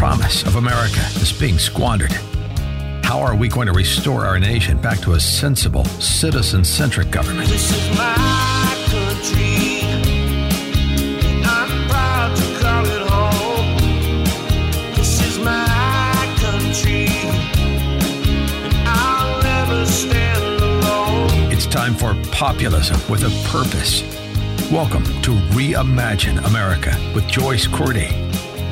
Promise of America is being squandered. How are we going to restore our nation back to a sensible, citizen centric government? This is my country. I'm proud to call it home. This is my country. And I'll never stand alone. It's time for populism with a purpose. Welcome to Reimagine America with Joyce Cordy.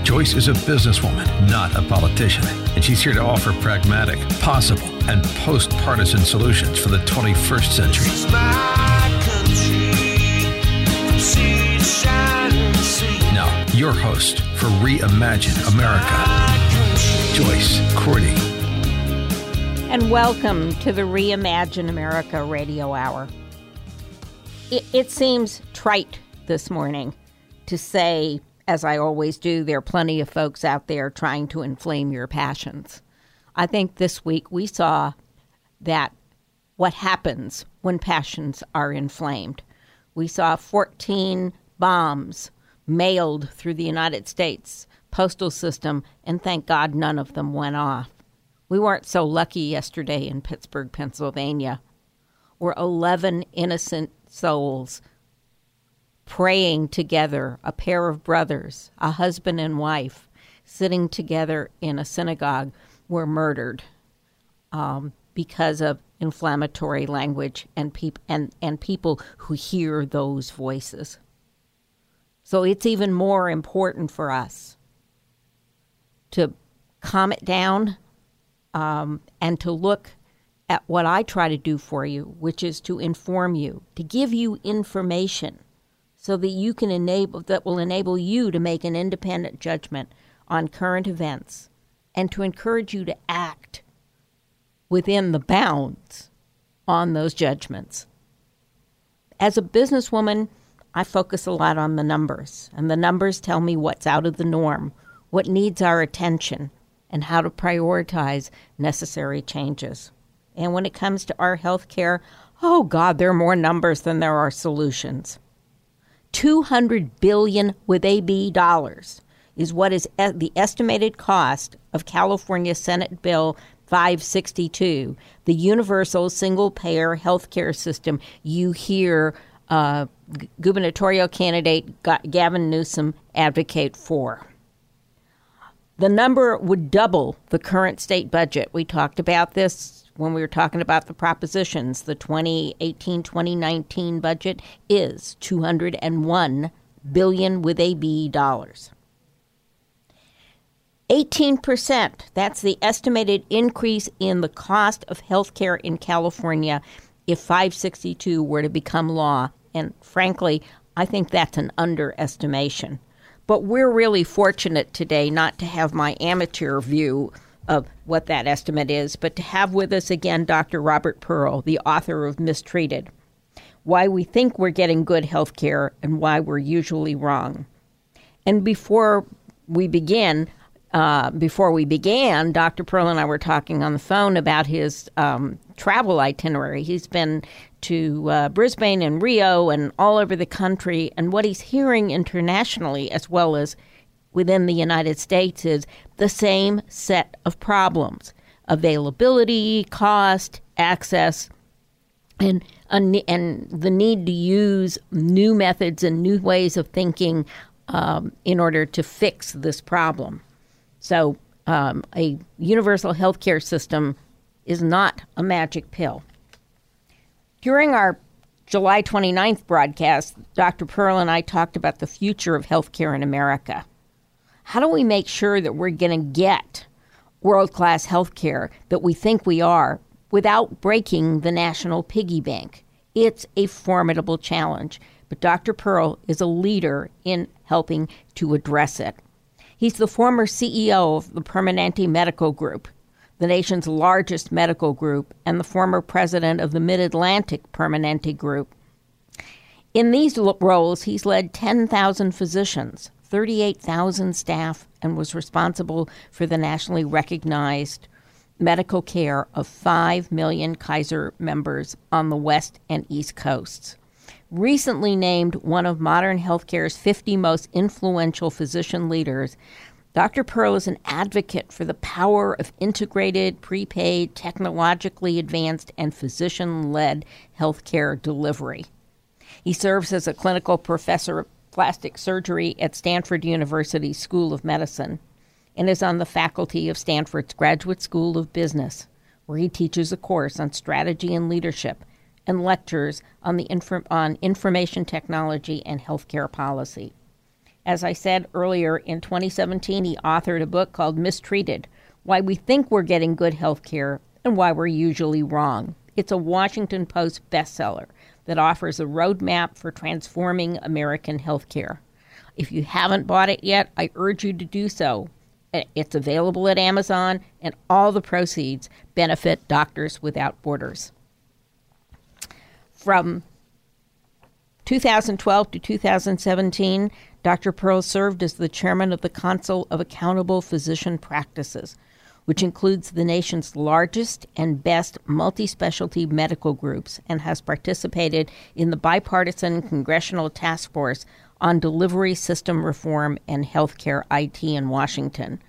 Joyce is a businesswoman, not a politician, and she's here to offer pragmatic, possible, and post partisan solutions for the 21st century. This is my country. From sea to shining sea. Now, your host for Reimagine America, Joyce Cordy. And welcome to the Reimagine America radio hour. It, it seems trite this morning to say, as I always do, there are plenty of folks out there trying to inflame your passions. I think this week we saw that what happens when passions are inflamed. We saw 14 bombs mailed through the United States postal system, and thank God none of them went off. We weren't so lucky yesterday in Pittsburgh, Pennsylvania, where 11 innocent souls praying together, a pair of brothers, a husband and wife, sitting together in a synagogue, were murdered um, because of inflammatory language and, peop- and, and people who hear those voices. So it's even more important for us to calm it down um, and to look at what I try to do for you, which is to inform you, to give you information so that you can enable that will enable you to make an independent judgment on current events and to encourage you to act within the bounds on those judgments. As a businesswoman, I focus a lot on the numbers, and the numbers tell me what's out of the norm, what needs our attention, and how to prioritize necessary changes. And when it comes to our health care, oh God, there are more numbers than there are solutions. 200 billion with a B dollars is what is the estimated cost of California Senate Bill 562, the universal single payer health care system you hear uh, gubernatorial candidate Gavin Newsom advocate for. The number would double the current state budget. We talked about this when we were talking about the propositions. The 2018 2019 budget is 201 billion with a B dollars. 18%, that's the estimated increase in the cost of health care in California if 562 were to become law. And frankly, I think that's an underestimation. But we're really fortunate today not to have my amateur view of what that estimate is, but to have with us again Dr. Robert Pearl, the author of Mistreated Why We Think We're Getting Good Health Care and Why We're Usually Wrong. And before we begin, uh, before we began, Dr. Pearl and I were talking on the phone about his um, travel itinerary. He's been to uh, Brisbane and Rio and all over the country, and what he's hearing internationally as well as within the United States is the same set of problems availability, cost, access, and and the need to use new methods and new ways of thinking um, in order to fix this problem. So, um, a universal health care system is not a magic pill. During our July 29th broadcast, Dr. Pearl and I talked about the future of healthcare in America. How do we make sure that we're going to get world class healthcare that we think we are without breaking the national piggy bank? It's a formidable challenge but Dr. Pearl is a leader in helping to address it. He's the former CEO of the Permanente Medical Group, the nation's largest medical group, and the former president of the Mid Atlantic Permanente Group. In these roles, he's led 10,000 physicians, 38,000 staff, and was responsible for the nationally recognized medical care of 5 million Kaiser members on the West and East Coasts. Recently named one of modern healthcare's 50 most influential physician leaders, Dr. Pearl is an advocate for the power of integrated, prepaid, technologically advanced, and physician led healthcare delivery. He serves as a clinical professor of plastic surgery at Stanford University School of Medicine and is on the faculty of Stanford's Graduate School of Business, where he teaches a course on strategy and leadership and lectures on, the on information technology and healthcare policy. As I said earlier, in 2017, he authored a book called Mistreated Why We Think We're Getting Good Health Care and Why We're Usually Wrong. It's a Washington Post bestseller that offers a roadmap for transforming American healthcare. If you haven't bought it yet, I urge you to do so it's available at Amazon, and all the proceeds benefit Doctors Without Borders. From 2012 to 2017, Dr. Pearl served as the chairman of the Council of Accountable Physician Practices, which includes the nation's largest and best multi specialty medical groups, and has participated in the bipartisan congressional task force on delivery system reform and healthcare IT in Washington.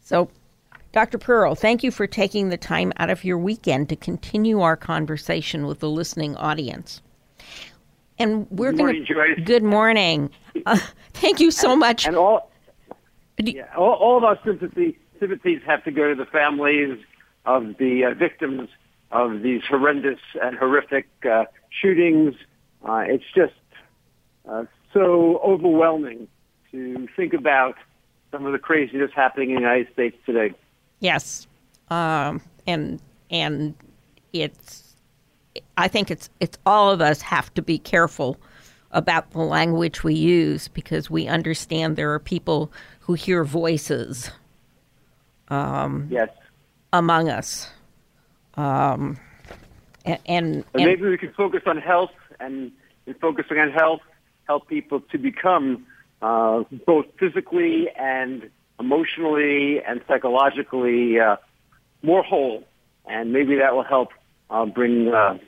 So, Dr. Pearl, thank you for taking the time out of your weekend to continue our conversation with the listening audience. And we're going to. Good morning. Uh, thank you so much. And all, yeah, all, all, of our sympathy, sympathies have to go to the families of the uh, victims of these horrendous and horrific uh, shootings. Uh, it's just uh, so overwhelming to think about some of the craziness happening in the United States today. Yes, um, and and it's I think it's it's all of us have to be careful about the language we use because we understand there are people who hear voices. Um, yes. Among us. Um, and, and, and, maybe we can focus on health and in focusing on health, help people to become uh, both physically and emotionally and psychologically uh, more whole. And maybe that will help uh, bring uh,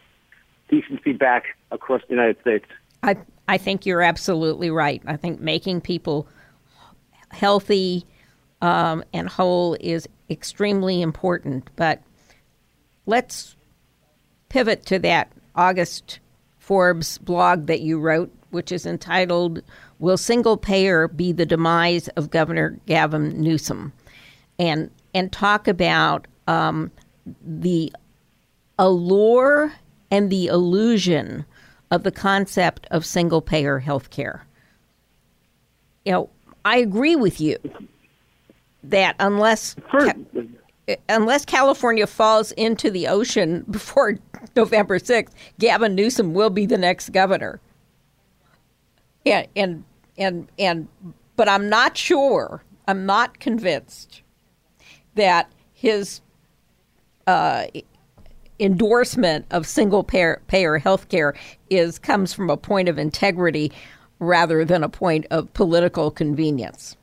decency back across the United States. I, I think you're absolutely right. I think making people healthy um, and whole is extremely important. But let's pivot to that August Forbes blog that you wrote, which is entitled Will Single Payer Be the Demise of Governor Gavin Newsom? And, and talk about um, the allure and the illusion of the concept of single payer health care. You know, I agree with you that unless unless California falls into the ocean before November 6th, Gavin Newsom will be the next governor. Yeah, and and and but I'm not sure. I'm not convinced that his uh, endorsement of single payer, payer health care is comes from a point of integrity rather than a point of political convenience.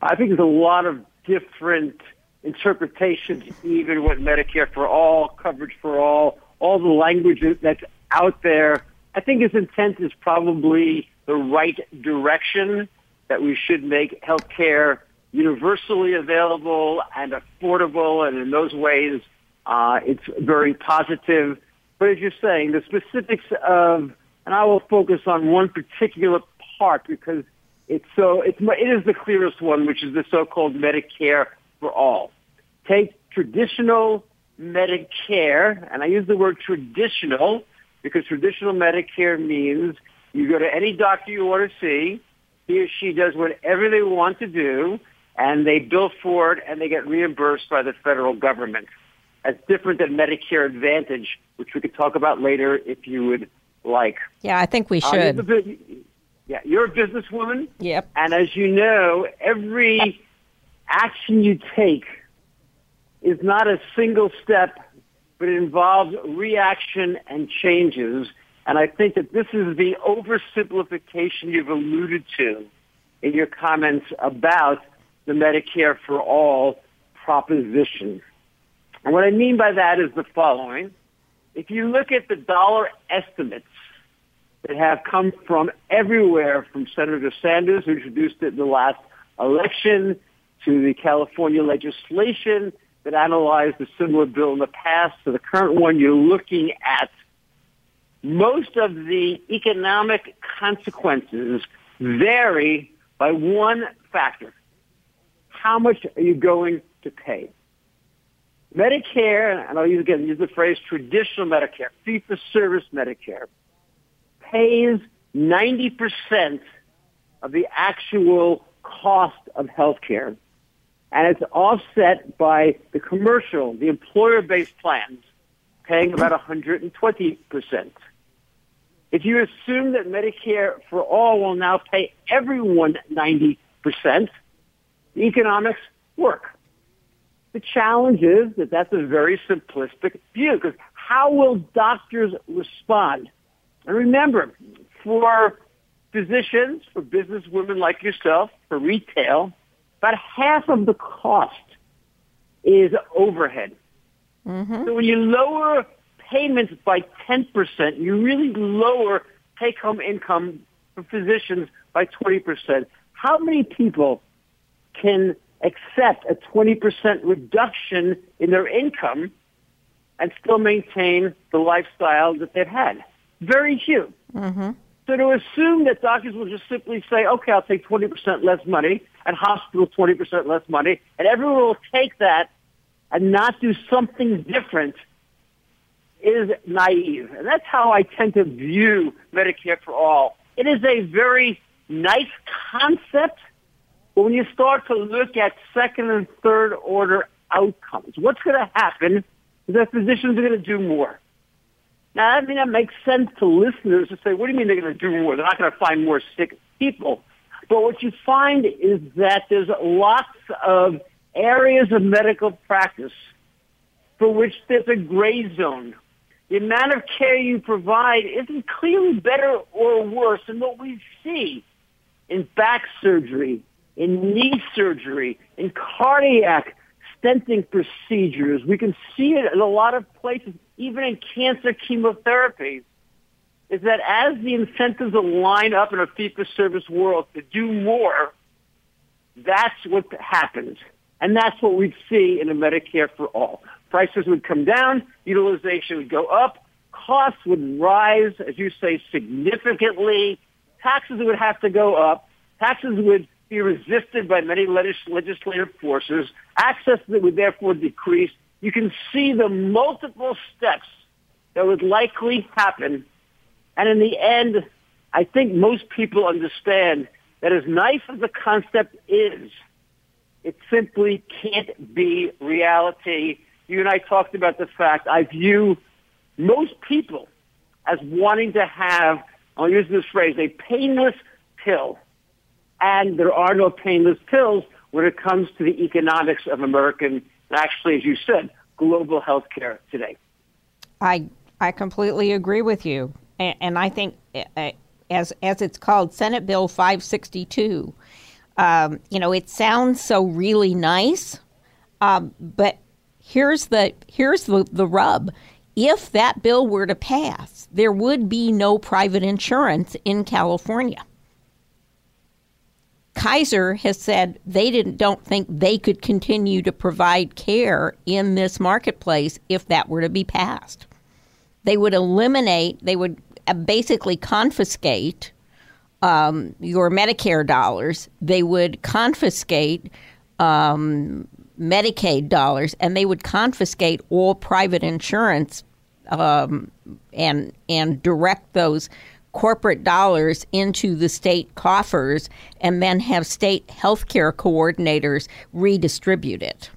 I think there's a lot of different interpretations, even with Medicare for all, coverage for all, all the language that's out there. I think his intent is probably the right direction that we should make health care universally available and affordable, and in those ways, uh, it's very positive. But as you're saying, the specifics of, and I will focus on one particular part because it's so it's it is the clearest one, which is the so-called Medicare for all. Take traditional Medicare, and I use the word traditional because traditional Medicare means you go to any doctor you want to see, he or she does whatever they want to do, and they bill for it and they get reimbursed by the federal government. That's different than Medicare Advantage, which we could talk about later if you would like. Yeah, I think we Uh, you're should. yeah, you're a businesswoman. Yep. And as you know, every action you take is not a single step, but it involves reaction and changes. And I think that this is the oversimplification you've alluded to in your comments about the Medicare for All proposition. And what I mean by that is the following. If you look at the dollar estimates that have come from everywhere from Senator Sanders, who introduced it in the last election, to the California legislation that analyzed a similar bill in the past, to the current one you're looking at, most of the economic consequences vary by one factor. How much are you going to pay? Medicare, and I'll use again use the phrase traditional Medicare, fee for service Medicare, pays 90% of the actual cost of health care. And it's offset by the commercial, the employer-based plans, paying about 120%. If you assume that Medicare for all will now pay everyone 90%, the economics work. The challenge is that that's a very simplistic view because how will doctors respond? And remember, for physicians, for businesswomen like yourself, for retail, about half of the cost is overhead. Mm-hmm. So when you lower payments by 10%, you really lower take-home income for physicians by 20%. How many people can accept a 20% reduction in their income and still maintain the lifestyle that they've had? Very few. Mm-hmm. So to assume that doctors will just simply say, okay, I'll take 20% less money and hospitals 20% less money and everyone will take that and not do something different is naive. And that's how I tend to view Medicare for all. It is a very nice concept, but when you start to look at second and third order outcomes, what's going to happen is that physicians are going to do more. Now, I mean, that makes sense to listeners to say, what do you mean they're going to do more? They're not going to find more sick people. But what you find is that there's lots of areas of medical practice for which there's a gray zone. The amount of care you provide isn't clearly better or worse than what we see in back surgery, in knee surgery, in cardiac stenting procedures. We can see it in a lot of places, even in cancer chemotherapy, is that as the incentives align up in a fee-for-service world to do more, that's what happens. And that's what we'd see in a Medicare for all. Prices would come down, utilization would go up, costs would rise, as you say, significantly, taxes would have to go up, taxes would be resisted by many legislative forces, access that would therefore decrease. You can see the multiple steps that would likely happen. And in the end, I think most people understand that as nice as the concept is, it simply can't be reality. You and I talked about the fact I view most people as wanting to have, I'll use this phrase, a painless pill. And there are no painless pills when it comes to the economics of American, actually, as you said, global health care today. I I completely agree with you, and, and I think as as it's called Senate Bill 562, um, you know, it sounds so really nice, um, but here's the here's the the rub. If that bill were to pass, there would be no private insurance in California. Kaiser has said they didn't don't think they could continue to provide care in this marketplace if that were to be passed. They would eliminate, they would uh, basically confiscate um, your Medicare dollars. They would confiscate um, Medicaid dollars, and they would confiscate all private insurance um, and and direct those corporate dollars into the state coffers and then have state healthcare coordinators redistribute it.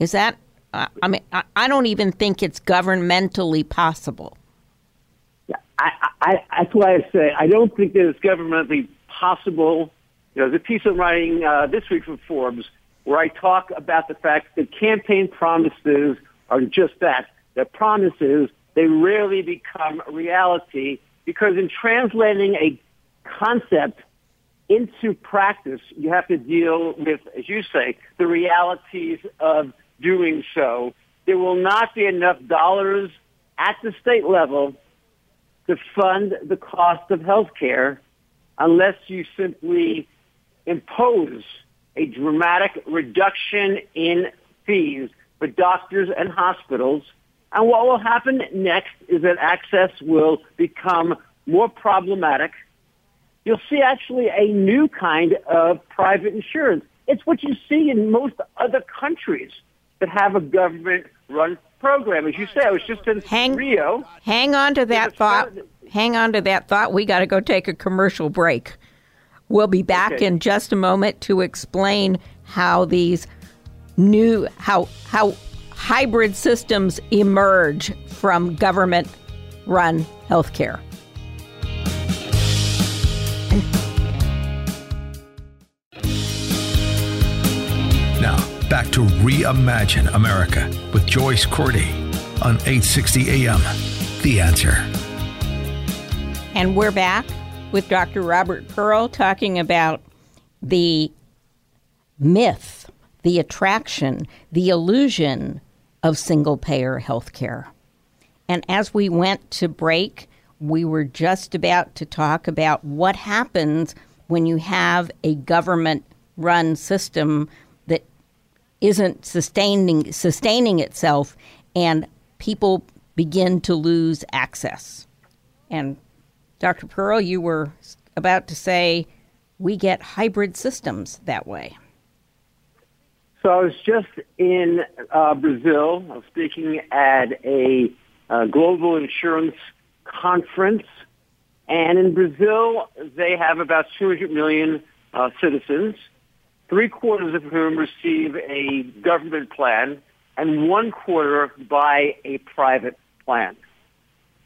Is that I mean, I, I don't even think it's governmentally possible. I, I, that's why I say I don't think that it's governmentally possible. You know, there's a piece I'm writing uh, this week for Forbes where I talk about the fact that campaign promises are just that. They're promises. They rarely become reality because in translating a concept into practice, you have to deal with, as you say, the realities of doing so. There will not be enough dollars at the state level to fund the cost of health care unless you simply impose a dramatic reduction in fees for doctors and hospitals. And what will happen next is that access will become more problematic. You'll see actually a new kind of private insurance. It's what you see in most other countries that have a government run program. As you say, I was just in Hang, Rio. hang on to that thought. Hang on to that thought. We got to go take a commercial break. We'll be back Okay. in just a moment to explain how these new how how hybrid systems emerge from government run healthcare. Now, back to Reimagine America with Joyce Cordy on 860 AM. The answer. And we're back with Dr. Robert Pearl talking about the myth, the attraction, the illusion of single payer health care. And as we went to break, we were just about to talk about what happens when you have a government run system that isn't sustaining sustaining itself and people begin to lose access. And Dr. Pearl, you were about to say we get hybrid systems that way. So I was just in uh, Brazil. I was speaking at a uh, global insurance conference. And in Brazil, they have about 200 million uh, citizens, three quarters of whom receive a government plan and one quarter buy a private plan.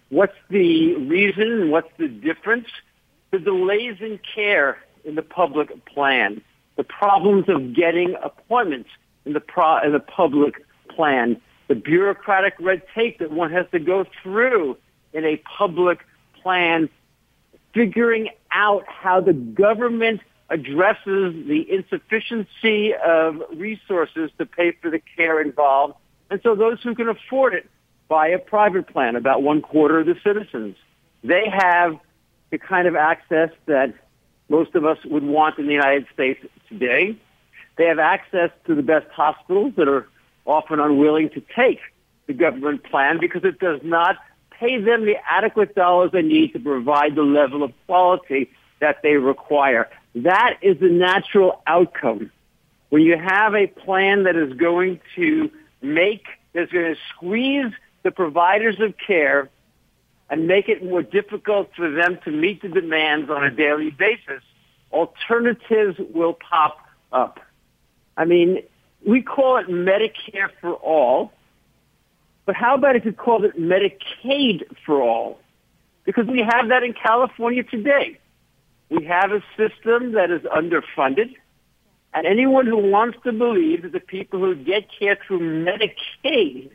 What's the reason? What's the difference? The delays in care in the public plan, the problems of getting appointments in the, pro- in the public plan, the bureaucratic red tape that one has to go through in a public plan, figuring out how the government addresses the insufficiency of resources to pay for the care involved. And so those who can afford it buy a private plan, about one quarter of the citizens. They have the kind of access that most of us would want in the United States today. They have access to the best hospitals that are often unwilling to take the government plan because it does not pay them the adequate dollars they need to provide the level of quality that they require. That is the natural outcome. When you have a plan that is going to make, that's going to squeeze the providers of care and make it more difficult for them to meet the demands on a daily basis, alternatives will pop up. I mean, we call it Medicare for all, but how about if you called it Medicaid for all? Because we have that in California today. We have a system that is underfunded, and anyone who wants to believe that the people who get care through Medicaid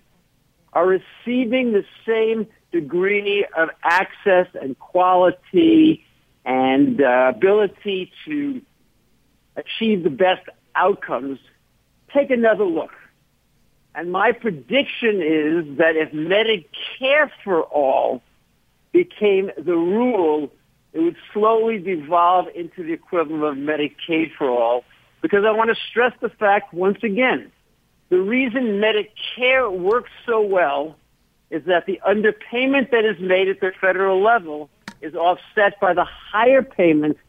are receiving the same degree of access and quality and uh, ability to achieve the best outcomes, take another look. And my prediction is that if Medicare for all became the rule, it would slowly devolve into the equivalent of Medicaid for all. Because I want to stress the fact once again, the reason Medicare works so well is that the underpayment that is made at the federal level is offset by the higher payments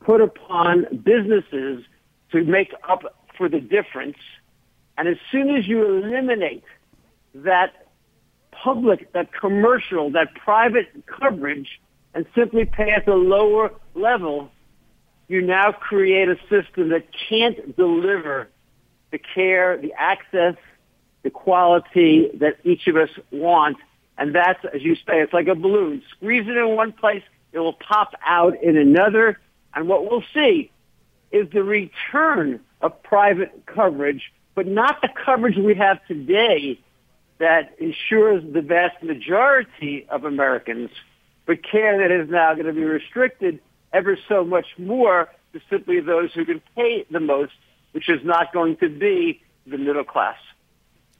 put upon businesses to make up for the difference. And as soon as you eliminate that public, that commercial, that private coverage and simply pay at the lower level, you now create a system that can't deliver the care, the access, the quality that each of us want. And that's, as you say, it's like a balloon. Squeeze it in one place, it will pop out in another. And what we'll see is the return of private coverage, but not the coverage we have today that ensures the vast majority of Americans, but care that is now going to be restricted ever so much more to simply those who can pay the most, which is not going to be the middle class.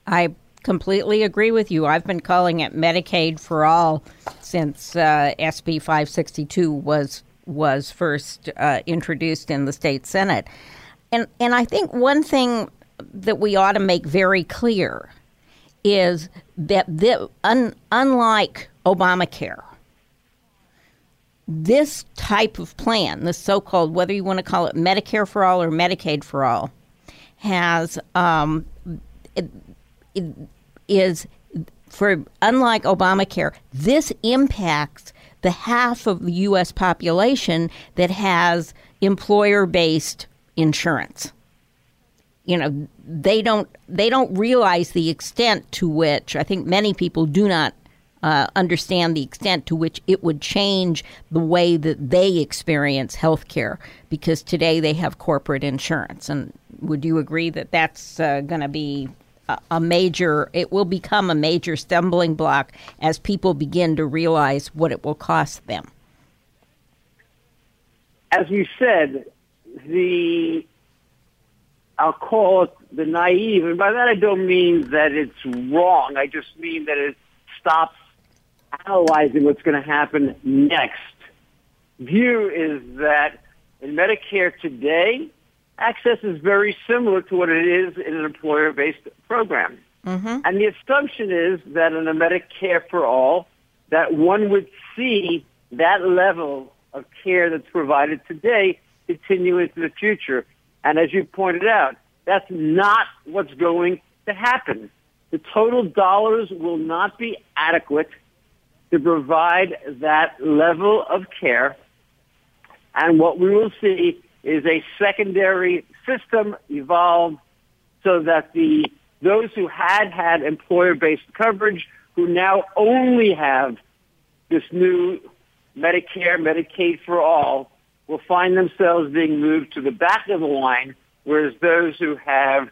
I completely agree with you. I've been calling it Medicaid for all since uh, SB 562 was was first uh, introduced in the state senate, and and I think one thing that we ought to make very clear is that the, un, unlike Obamacare, this type of plan, the so-called whether you want to call it Medicare for all or Medicaid for all, has um, it, is for unlike Obamacare, this impacts the half of the U.S. population that has employer-based insurance. You know, they don't they don't realize the extent to which I think many people do not uh, understand the extent to which it would change the way that they experience health care because today they have corporate insurance. And would you agree that that's uh, going to be a major, it will become a major stumbling block as people begin to realize what it will cost them? As you said, the I'll call it the naive, and by that I don't mean that it's wrong. I just mean that it stops analyzing what's going to happen next. View is that in Medicare today, access is very similar to what it is in an employer-based program. Mm-hmm. And the assumption is that in a Medicare for all, that one would see that level of care that's provided today continue into the future. And as you pointed out, that's not what's going to happen. The total dollars will not be adequate to provide that level of care. And what we will see is a secondary system evolve so that the those who had had employer-based coverage who now only have this new Medicare, Medicaid for all will find themselves being moved to the back of the line, whereas those who have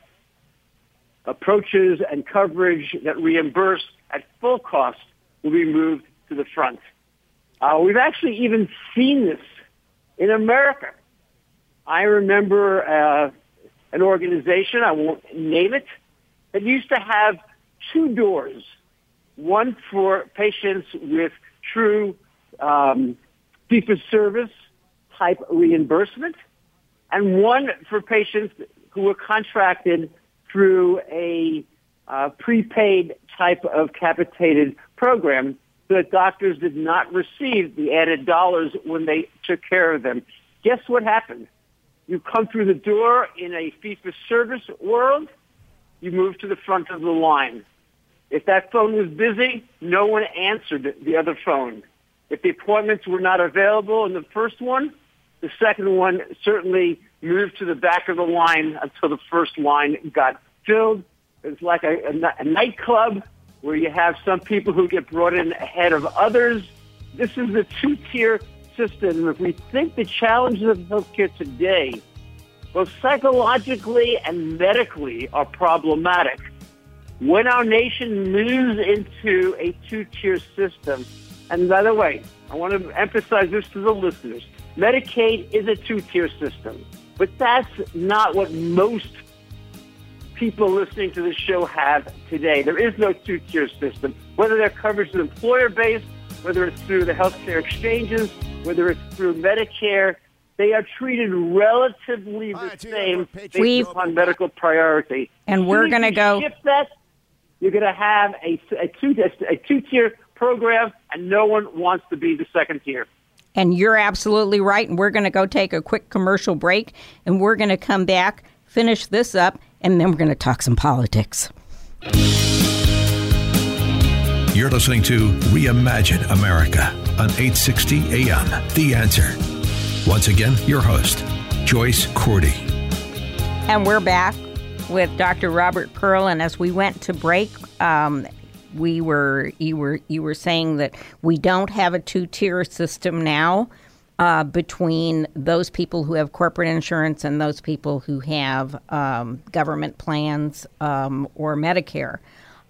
approaches and coverage that reimburse at full cost will be moved to the front. Uh, we've actually even seen this in America. I remember uh, an organization, I won't name it, that used to have two doors, one for patients with true um, fee-for-service type reimbursement, and one for patients who were contracted through a uh, prepaid type of capitated program so that doctors did not receive the added dollars when they took care of them. Guess what happened? You come through the door in a fee-for-service world, you move to the front of the line. If that phone was busy, no one answered the other phone. If the appointments were not available in the first one, the second one certainly moved to the back of the line until the first line got filled. It's like a, a, a nightclub where you have some people who get brought in ahead of others. This is a two-tier system. If we think the challenges of healthcare today, both psychologically and medically, are problematic, when our nation moves into a two-tier system, and by the way, I want to emphasize this to the listeners, Medicaid is a two-tier system, but that's not what most people listening to the show have today. There is no two-tier system. Whether their coverage is employer-based, whether it's through the healthcare exchanges, whether it's through Medicare, they are treated relatively the right, same based We've- upon medical priority. And we're As soon as gonna go- Shift that, you're going to have a, a two a two-tier program, and no one wants to be the second tier. And you're absolutely right. And we're going to go take a quick commercial break and we're going to come back, finish this up, and then we're going to talk some politics. You're listening to Reimagine America on 860 AM. The answer. Once again, your host, Joyce Cordy. And we're back with Dr. Robert Pearl, and as we went to break, um, we were you were you were saying that we don't have a two tier system now uh, between those people who have corporate insurance and those people who have um, government plans um, or Medicare.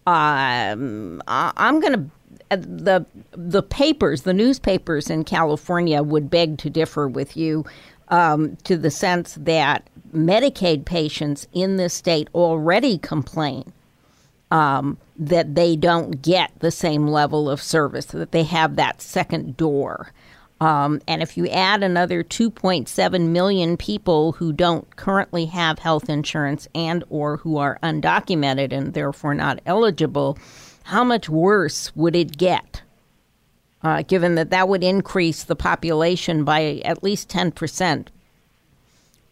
Um, I'm going to the the papers, the newspapers in California would beg to differ with you um, to the sense that Medicaid patients in this state already complain um, that they don't get the same level of service, that they have that second door. Um, and if you add another 2.7 million people who don't currently have health insurance and or who are undocumented and therefore not eligible, how much worse would it get? Uh, given that that would increase the population by at least 10 percent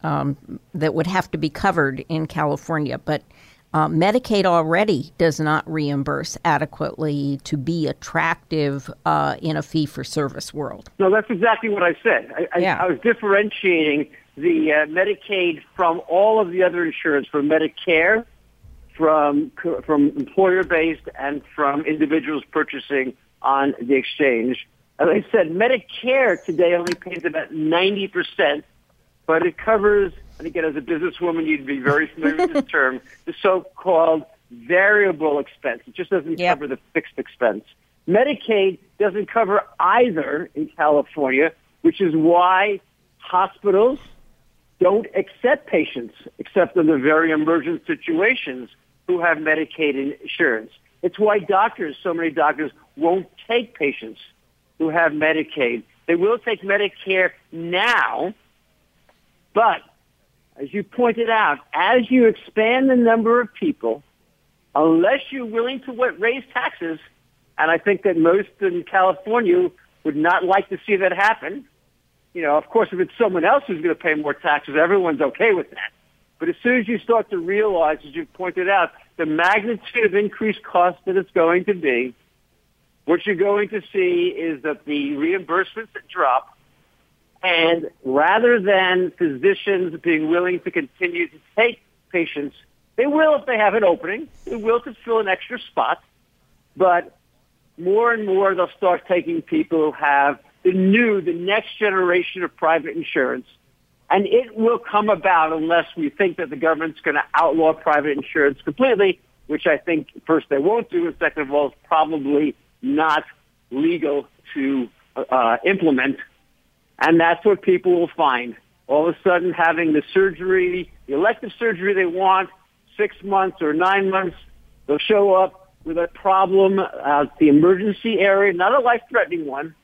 um, that would have to be covered in California. But uh, Medicaid already does not reimburse adequately to be attractive uh, in a fee for service world. No, that's exactly what I said. I, Yeah. I, I was differentiating the uh, Medicaid from all of the other insurance, from Medicare, from from employer based, and from individuals purchasing on the exchange. As I said, Medicare today only pays about ninety percent, but it covers. And again, as a businesswoman, you'd be very familiar with this term, the so-called variable expense. It just doesn't Yep. cover the fixed expense. Medicaid doesn't cover either in California, which is why hospitals don't accept patients except in the very emergent situations who have Medicaid insurance. It's why doctors, so many doctors, won't take patients who have Medicaid. They will take Medicare now, but as you pointed out, as you expand the number of people, unless you're willing to what, raise taxes, and I think that most in California would not like to see that happen. You know, of course, if it's someone else who's going to pay more taxes, everyone's okay with that. But as soon as you start to realize, as you pointed out, the magnitude of increased cost that it's going to be, what you're going to see is that the reimbursements that drop, and rather than physicians being willing to continue to take patients, they will if they have an opening. They will to fill an extra spot, but more and more they'll start taking people who have the new, the next generation of private insurance. And it will come about unless we think that the government's going to outlaw private insurance completely, which I think first they won't do, and second of all, it's probably not legal to uh, implement. And that's what people will find. All of a sudden, having the surgery, the elective surgery they want, six months or nine months, they'll show up with a problem at the emergency area, not a life-threatening one,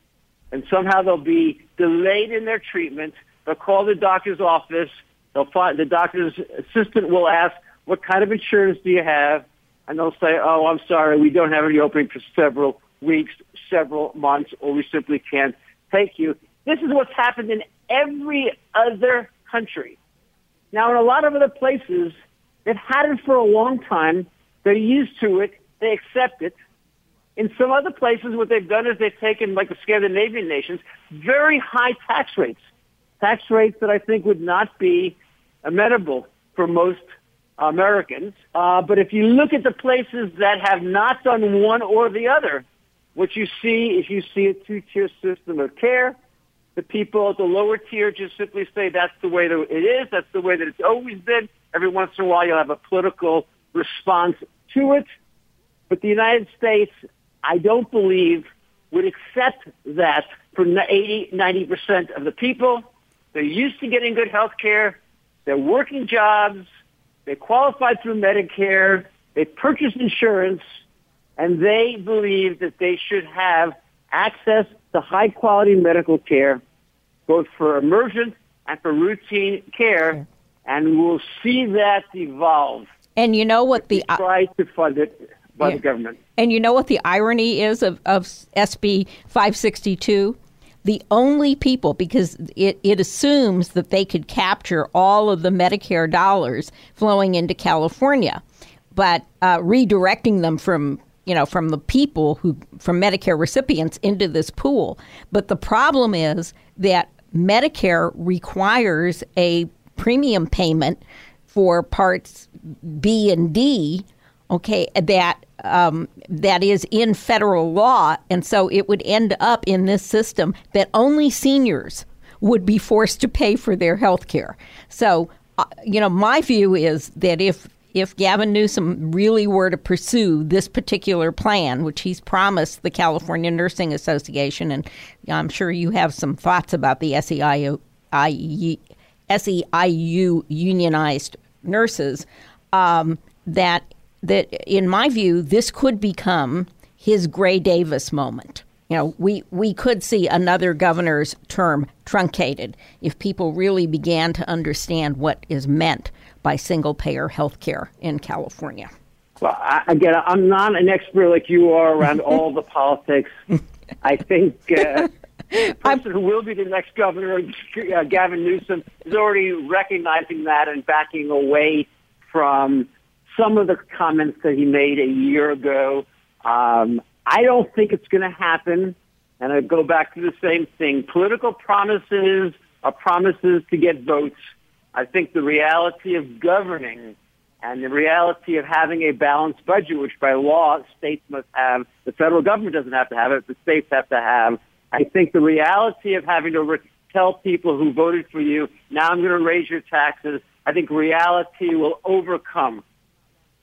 and somehow they'll be delayed in their treatment. They'll call the doctor's office. They'll find the doctor's assistant will ask, "What kind of insurance do you have?" And they'll say, "Oh, I'm sorry, we don't have any opening for several weeks, several months, or we simply can't take you." This is what's happened in every other country. Now, in a lot of other places, they've had it for a long time. They're used to it. They accept it. In some other places, what they've done is they've taken, like the Scandinavian nations, very high tax rates. Tax rates that I think would not be amenable for most Americans. Uh, but if you look at the places that have not done one or the other, what you see is you see a two-tier system of care. The people at the lower tier just simply say that's the way that it is. That's the way that it's always been. Every once in a while, you'll have a political response to it. But the United States, I don't believe, would accept that for 80, 90% of the people. They're used to getting good health care. They're working jobs. They qualified through Medicare. They purchased insurance. And they believe that they should have access to high quality medical care, both for emergent and for routine care. And we'll see that evolve. And you know what the Try to fund it by Yeah. the government. And you know what the irony is of, of SB 562? The only people, because it, it assumes that they could capture all of the Medicare dollars flowing into California, but uh, redirecting them from you know from the people who from Medicare recipients into this pool. But the problem is that Medicare requires a premium payment for parts B and D, okay, that um, that is in federal law, and so it would end up in this system that only seniors would be forced to pay for their health care. So, uh, you know, my view is that if if Gavin Newsom really were to pursue this particular plan, which he's promised the California Nursing Association, and I'm sure you have some thoughts about the SEIU, SEIU unionized nurses, um, that that in my view, this could become his Gray Davis moment. You know, we, we could see another governor's term truncated if people really began to understand what is meant by single payer health care in California. Well, I, again, I'm not an expert like you are around all the politics. I think uh, the person who will be the next governor, uh, Gavin Newsom, is already recognizing that and backing away from some of the comments that he made a year ago. Um, I don't think it's going to happen. And I go back to the same thing. Political promises are promises to get votes. I think the reality of governing and the reality of having a balanced budget, which by law states must have, the federal government doesn't have to have it, the states have to have. I think the reality of having to re- tell people who voted for you, now I'm going to raise your taxes, I think reality will overcome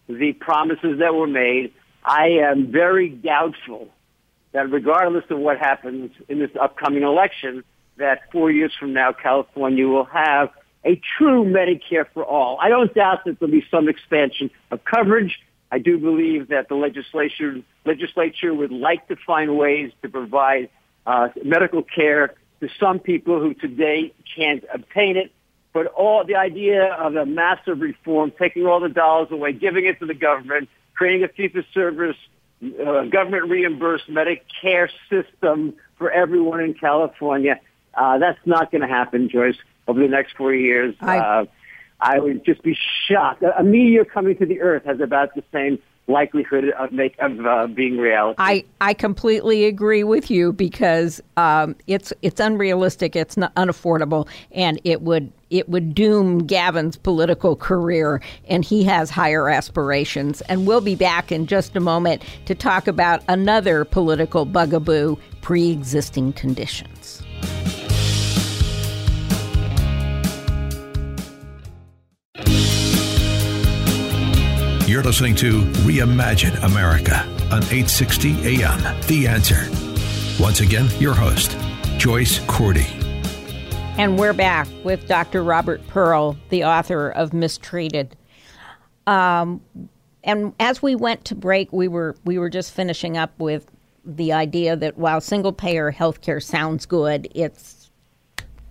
the promises that were made. I am very doubtful that regardless of what happens in this upcoming election, that four years from now, California will have a true Medicare for all. I don't doubt that there'll be some expansion of coverage. I do believe that the legislature legislature would like to find ways to provide uh, medical care to some people who today can't obtain it. But all the idea of a massive reform, taking all the dollars away, giving it to the government, creating a fee-for-service, uh, government reimbursed Medicare system for everyone in California, uh, that's not going to happen, Joyce, over the next four years. I- uh, I would just be shocked. A a meteor coming to the Earth has about the same likelihood of make of uh, being reality. I, I completely agree with you because um, it's it's unrealistic, it's not unaffordable, and it would it would doom Gavin's political career, and he has higher aspirations. And we'll be back in just a moment to talk about another political bugaboo: pre-existing conditions. You're listening to Reimagine America on 860 AM. The answer. Once again, your host, Joyce Cordy. And we're back with Dr. Robert Pearl, the author of Mistreated. Um, and as we went to break, we were we were just finishing up with the idea that while single payer healthcare sounds good, it's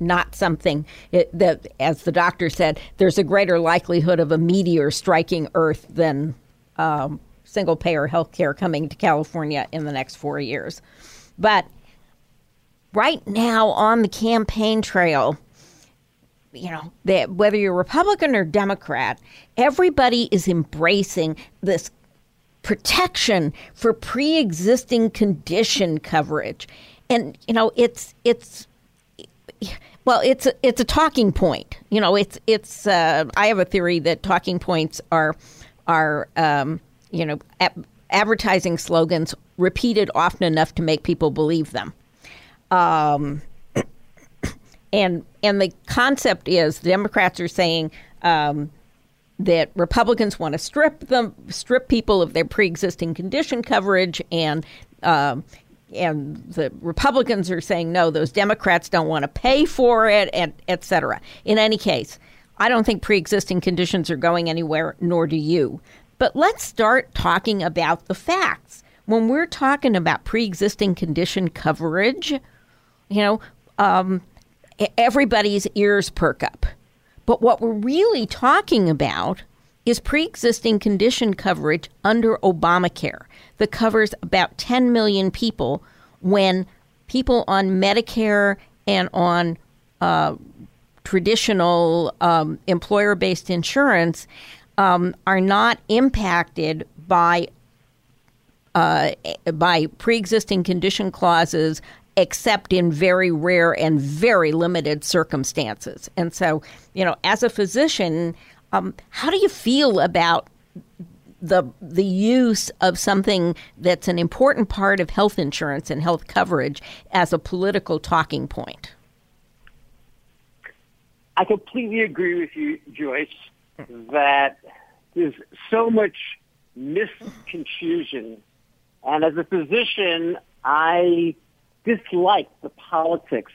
not something it, that, as the doctor said, there's a greater likelihood of a meteor striking Earth than um, single payer healthcare coming to California in the next four years. But right now on the campaign trail, you know, that whether you're Republican or Democrat, everybody is embracing this protection for pre-existing condition coverage. And you know, it's it's well, it's a, it's a talking point. You know, it's it's. Uh, I have a theory that talking points are are um, you know advertising slogans repeated often enough to make people believe them. Um, and and the concept is Democrats are saying um, that Republicans want to strip them strip people of their pre-existing condition coverage and um, and the Republicans are saying no, those Democrats don't want to pay for it, and et cetera. In any case, I don't think pre-existing conditions are going anywhere, nor do you. But let's start talking about the facts. When we're talking about pre-existing condition coverage, you know, um, everybody's ears perk up. But what we're really talking about is pre existing condition coverage under Obamacare that covers about 10 million people when people on Medicare and on uh, traditional um, employer based insurance um, are not impacted by uh, by pre-existing condition clauses except in very rare and very limited circumstances. And so, you know, as a physician, Um, how do you feel about the the use of something that's an important part of health insurance and health coverage as a political talking point? I completely agree with you, Joyce, that there's so much misconfusion. And as a physician, I dislike the politics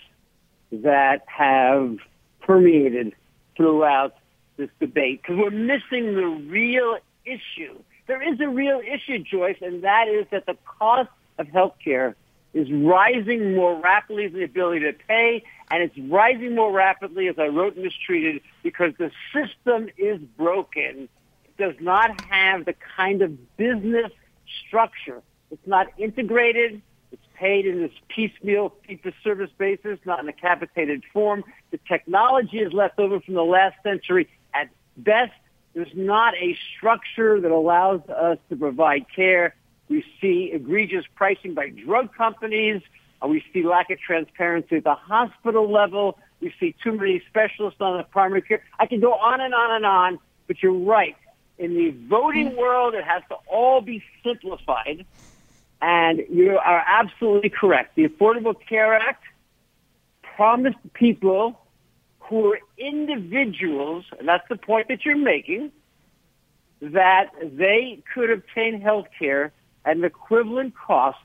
that have permeated throughout this debate because we're missing the real issue. There is a real issue, Joyce, and that is that the cost of healthcare is rising more rapidly than the ability to pay, and it's rising more rapidly, as I wrote in Mistreated, because the system is broken. It does not have the kind of business structure. It's not integrated. It's paid in this piecemeal fee-for-service basis, not in a capitated form. The technology is left over from the last century. At best, there's not a structure that allows us to provide care. We see egregious pricing by drug companies. Uh, we see lack of transparency at the hospital level. We see too many specialists on the primary care. I can go on and on and on, but you're right. In the voting world, it has to all be simplified. And you are absolutely correct. The Affordable Care Act promised people who are individuals, and that's the point that you're making, that they could obtain health care at an equivalent cost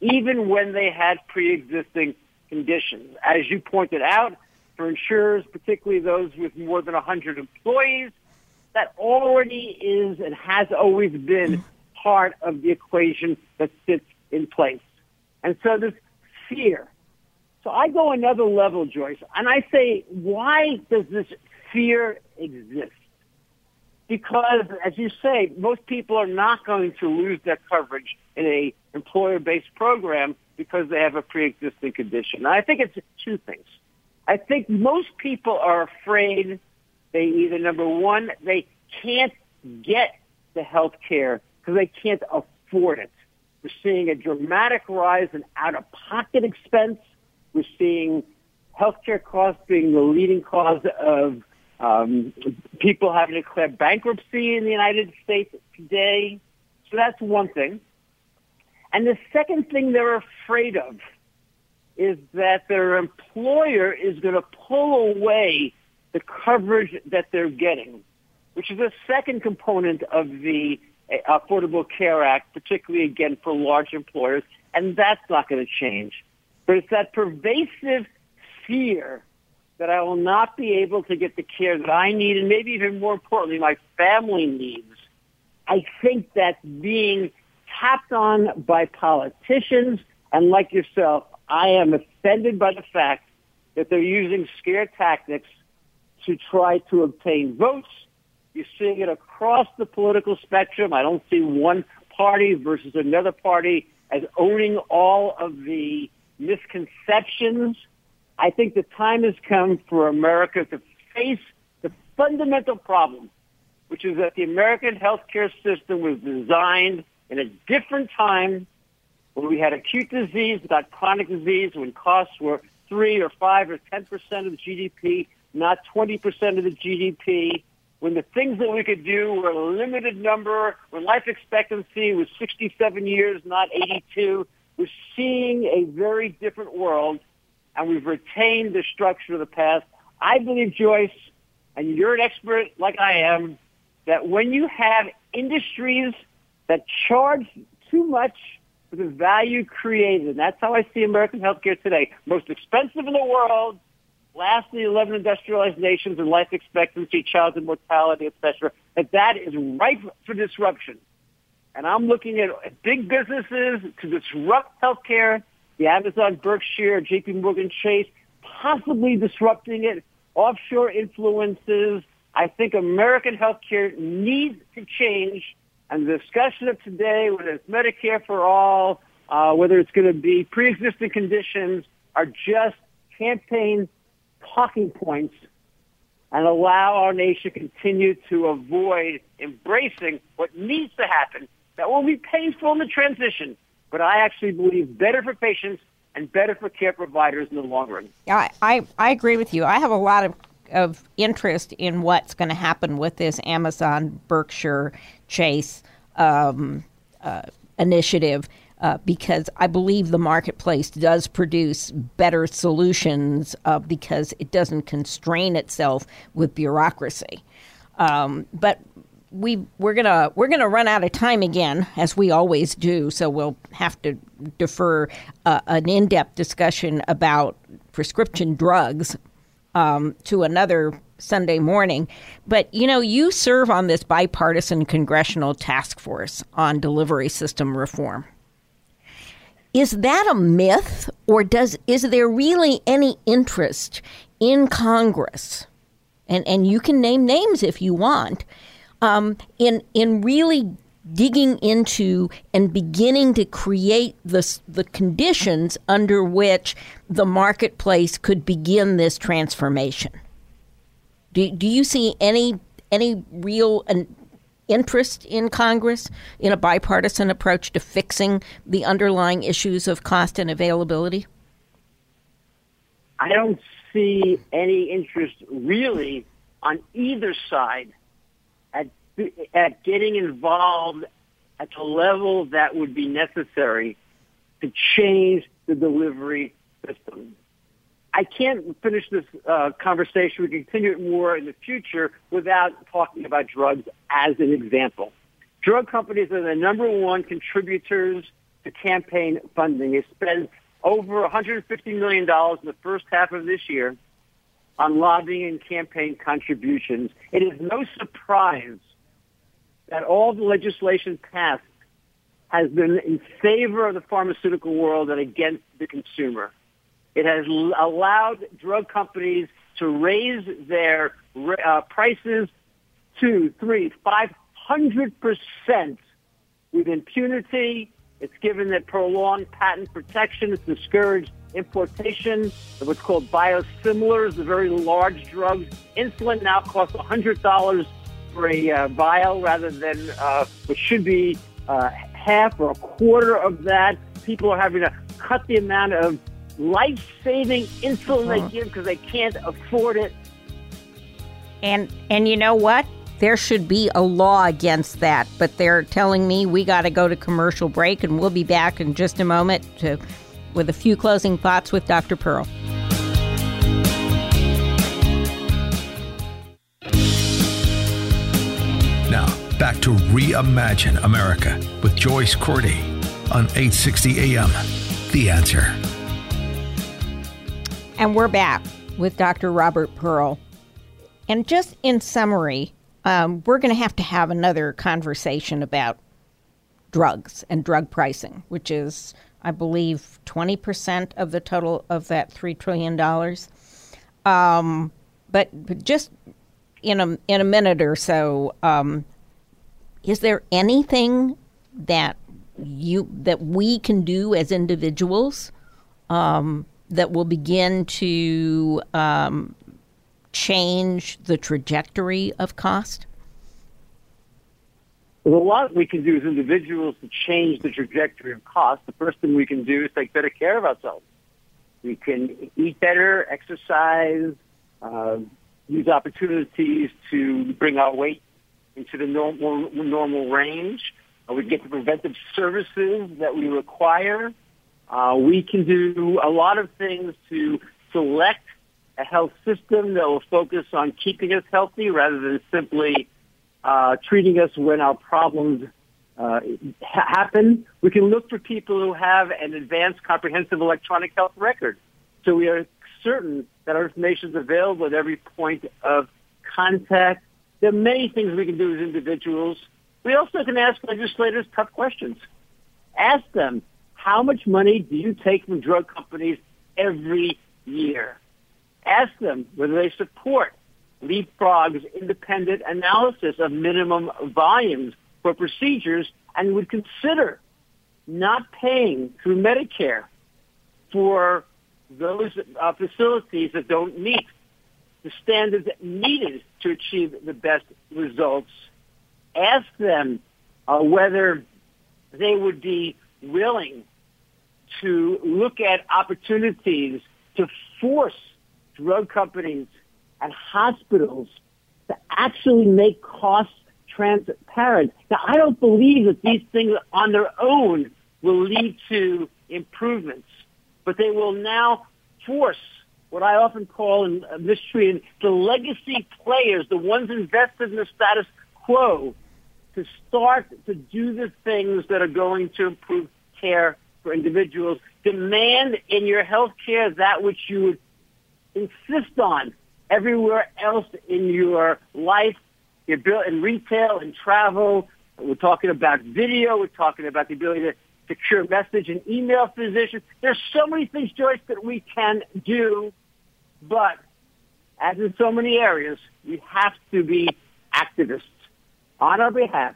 even when they had pre-existing conditions. As you pointed out, for insurers, particularly those with more than 100 employees, that already is and has always been part of the equation that sits in place. And so this fear. So I go another level, Joyce, and I say, why does this fear exist? Because, as you say, most people are not going to lose their coverage in a employer-based program because they have a pre-existing condition. I think it's two things. I think most people are afraid they either, number one, they can't get the health care because they can't afford it. We're seeing a dramatic rise in out-of-pocket expense. We're seeing healthcare costs being the leading cause of um, people having to declare bankruptcy in the United States today. So that's one thing. And the second thing they're afraid of is that their employer is going to pull away the coverage that they're getting, which is a second component of the uh, Affordable Care Act, particularly again for large employers, and that's not going to change. It's that pervasive fear that I will not be able to get the care that I need, and maybe even more importantly, my family needs. I think that's being tapped on by politicians, and like yourself, I am offended by the fact that they're using scare tactics to try to obtain votes. You're seeing it across the political spectrum. I don't see one party versus another party as owning all of the misconceptions. I think the time has come for America to face the fundamental problem, which is that the American healthcare system was designed in a different time when we had acute disease, not chronic disease, when costs were three or five or ten percent of the GDP, not twenty percent of the GDP, when the things that we could do were a limited number, when life expectancy was 67 years, not 82. We're seeing a very different world, and we've retained the structure of the past. I believe, Joyce, and you're an expert like I am, that when you have industries that charge too much for the value created. And that's how I see American healthcare today. Most expensive in the world, last in the 11 industrialized nations in life expectancy, childhood mortality, etc. That that is ripe for disruption. And I'm looking at big businesses to disrupt healthcare, the Amazon, Berkshire, JP Morgan Chase, possibly disrupting it, offshore influences. I think American healthcare needs to change and the discussion of today, whether it's Medicare for all, uh, whether it's going to be pre-existing conditions, are just campaign talking points and allow our nation to continue to avoid embracing what needs to happen. That will be painful in the transition, but I actually believe better for patients and better for care providers in the long run. I, I, I agree with you. I have a lot of of interest in what's going to happen with this Amazon Berkshire Chase um, uh, initiative. Uh, because I believe the marketplace does produce better solutions uh, because it doesn't constrain itself with bureaucracy. Um, but we we're gonna we're gonna run out of time again, as we always do. So we'll have to defer uh, an in-depth discussion about prescription drugs um, to another Sunday morning. But you know, you serve on this bipartisan congressional task force on delivery system reform. Is that a myth, or does is there really any interest in Congress? And and you can name names if you want. Um, in in really digging into and beginning to create the the conditions under which the marketplace could begin this transformation. Do, do you see any any real interest in Congress in a bipartisan approach to fixing the underlying issues of cost and availability? I don't see any interest really on either side at getting involved at the level that would be necessary to change the delivery system. I can't finish this uh, conversation. We can continue it more in the future without talking about drugs as an example. Drug companies are the number one contributors to campaign funding. They spend over $150 million in the first half of this year on lobbying and campaign contributions. It is no surprise that all the legislation passed has been in favor of the pharmaceutical world and against the consumer. It has allowed drug companies to raise their uh, prices two, three, five hundred percent with impunity. It's given that prolonged patent protection. It's discouraged importation of what's called biosimilars, the very large drugs. Insulin now costs $100 for a uh, vial rather than uh, what should be uh, half or a quarter of that. People are having to cut the amount of life-saving insulin they give because they can't afford it. And and you know what? There should be a law against that, but they're telling me we got to go to commercial break, and we'll be back in just a moment to, with a few closing thoughts with Dr. Pearl. To Reimagine America with Joyce Cordy on 860 AM. The answer. And we're back with Dr. Robert Pearl. And just in summary, um, we're going to have to have another conversation about drugs and drug pricing, which is, I believe, 20% of the total of that $3 trillion. Um, but, but just in a, in a minute or so, um, is there anything that you that we can do as individuals um, that will begin to um, change the trajectory of cost? There's a lot we can do as individuals to change the trajectory of cost. The first thing we can do is take better care of ourselves. We can eat better, exercise, uh, use opportunities to bring our weight into the normal, normal range. Uh, we get the preventive services that we require. Uh, we can do a lot of things to select a health system that will focus on keeping us healthy rather than simply uh, treating us when our problems uh, ha- happen. We can look for people who have an advanced comprehensive electronic health record. So we are certain that our information is available at every point of contact. There are many things we can do as individuals. We also can ask legislators tough questions. Ask them, how much money do you take from drug companies every year? Ask them whether they support Leapfrog's independent analysis of minimum volumes for procedures and would consider not paying through Medicare for those uh, facilities that don't meet the standards needed to achieve the best results. Ask them uh, whether they would be willing to look at opportunities to force drug companies and hospitals to actually make costs transparent. Now, I don't believe that these things on their own will lead to improvements, but they will now force what I often call in uh, mistreated the legacy players, the ones invested in the status quo, to start to do the things that are going to improve care for individuals. Demand in your health care that which you would insist on everywhere else in your life, your bill in retail and travel. We're talking about video. We're talking about the ability to secure message and email physicians. There's so many things, Joyce, that we can do, but as in so many areas, we have to be activists on our behalf.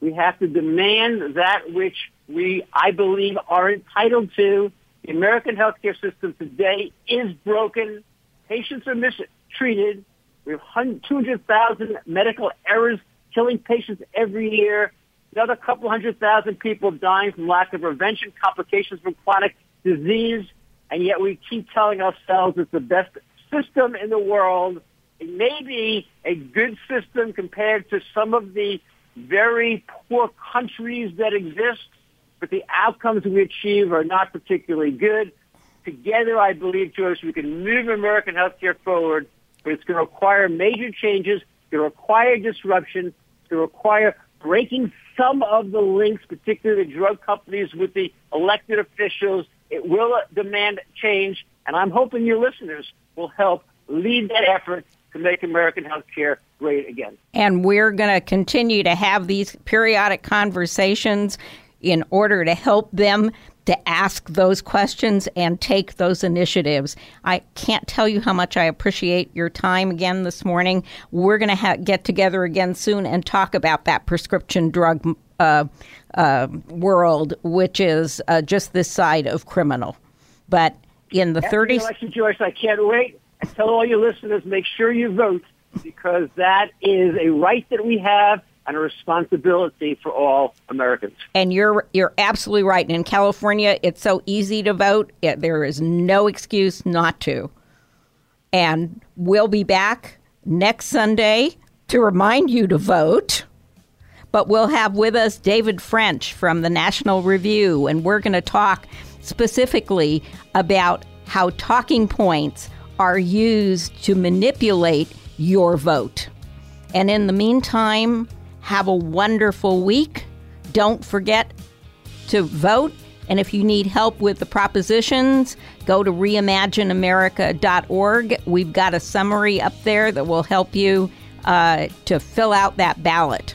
We have to demand that which we, I believe, are entitled to. The American healthcare system today is broken. Patients are mistreated. We have 200,000 medical errors killing patients every year. Another couple hundred thousand people dying from lack of prevention, complications from chronic disease, and yet we keep telling ourselves it's the best system in the world. It may be a good system compared to some of the very poor countries that exist, but the outcomes we achieve are not particularly good. Together, I believe, Joyce, we can move American healthcare forward, but it's going to require major changes. It's going to require disruption. It's going to require breaking some of the links, particularly the drug companies, with the elected officials. It will demand change, and I'm hoping your listeners will help lead that effort to make American healthcare great again. And we're going to continue to have these periodic conversations in order to help them to ask those questions and take those initiatives. I can't tell you how much I appreciate your time again this morning. We're going to ha- get together again soon and talk about that prescription drug uh, uh, world, which is uh, just this side of criminal. But in the After 30s. The election, Joyce, I can't wait. I tell all your listeners, make sure you vote because that is a right that we have and a responsibility for all Americans. And you're you're absolutely right. In California, it's so easy to vote; it, there is no excuse not to. And we'll be back next Sunday to remind you to vote. But we'll have with us David French from the National Review, and we're going to talk specifically about how talking points are used to manipulate your vote. And in the meantime, have a wonderful week. Don't forget to vote. And if you need help with the propositions, go to reimagineamerica.org. We've got a summary up there that will help you uh, to fill out that ballot.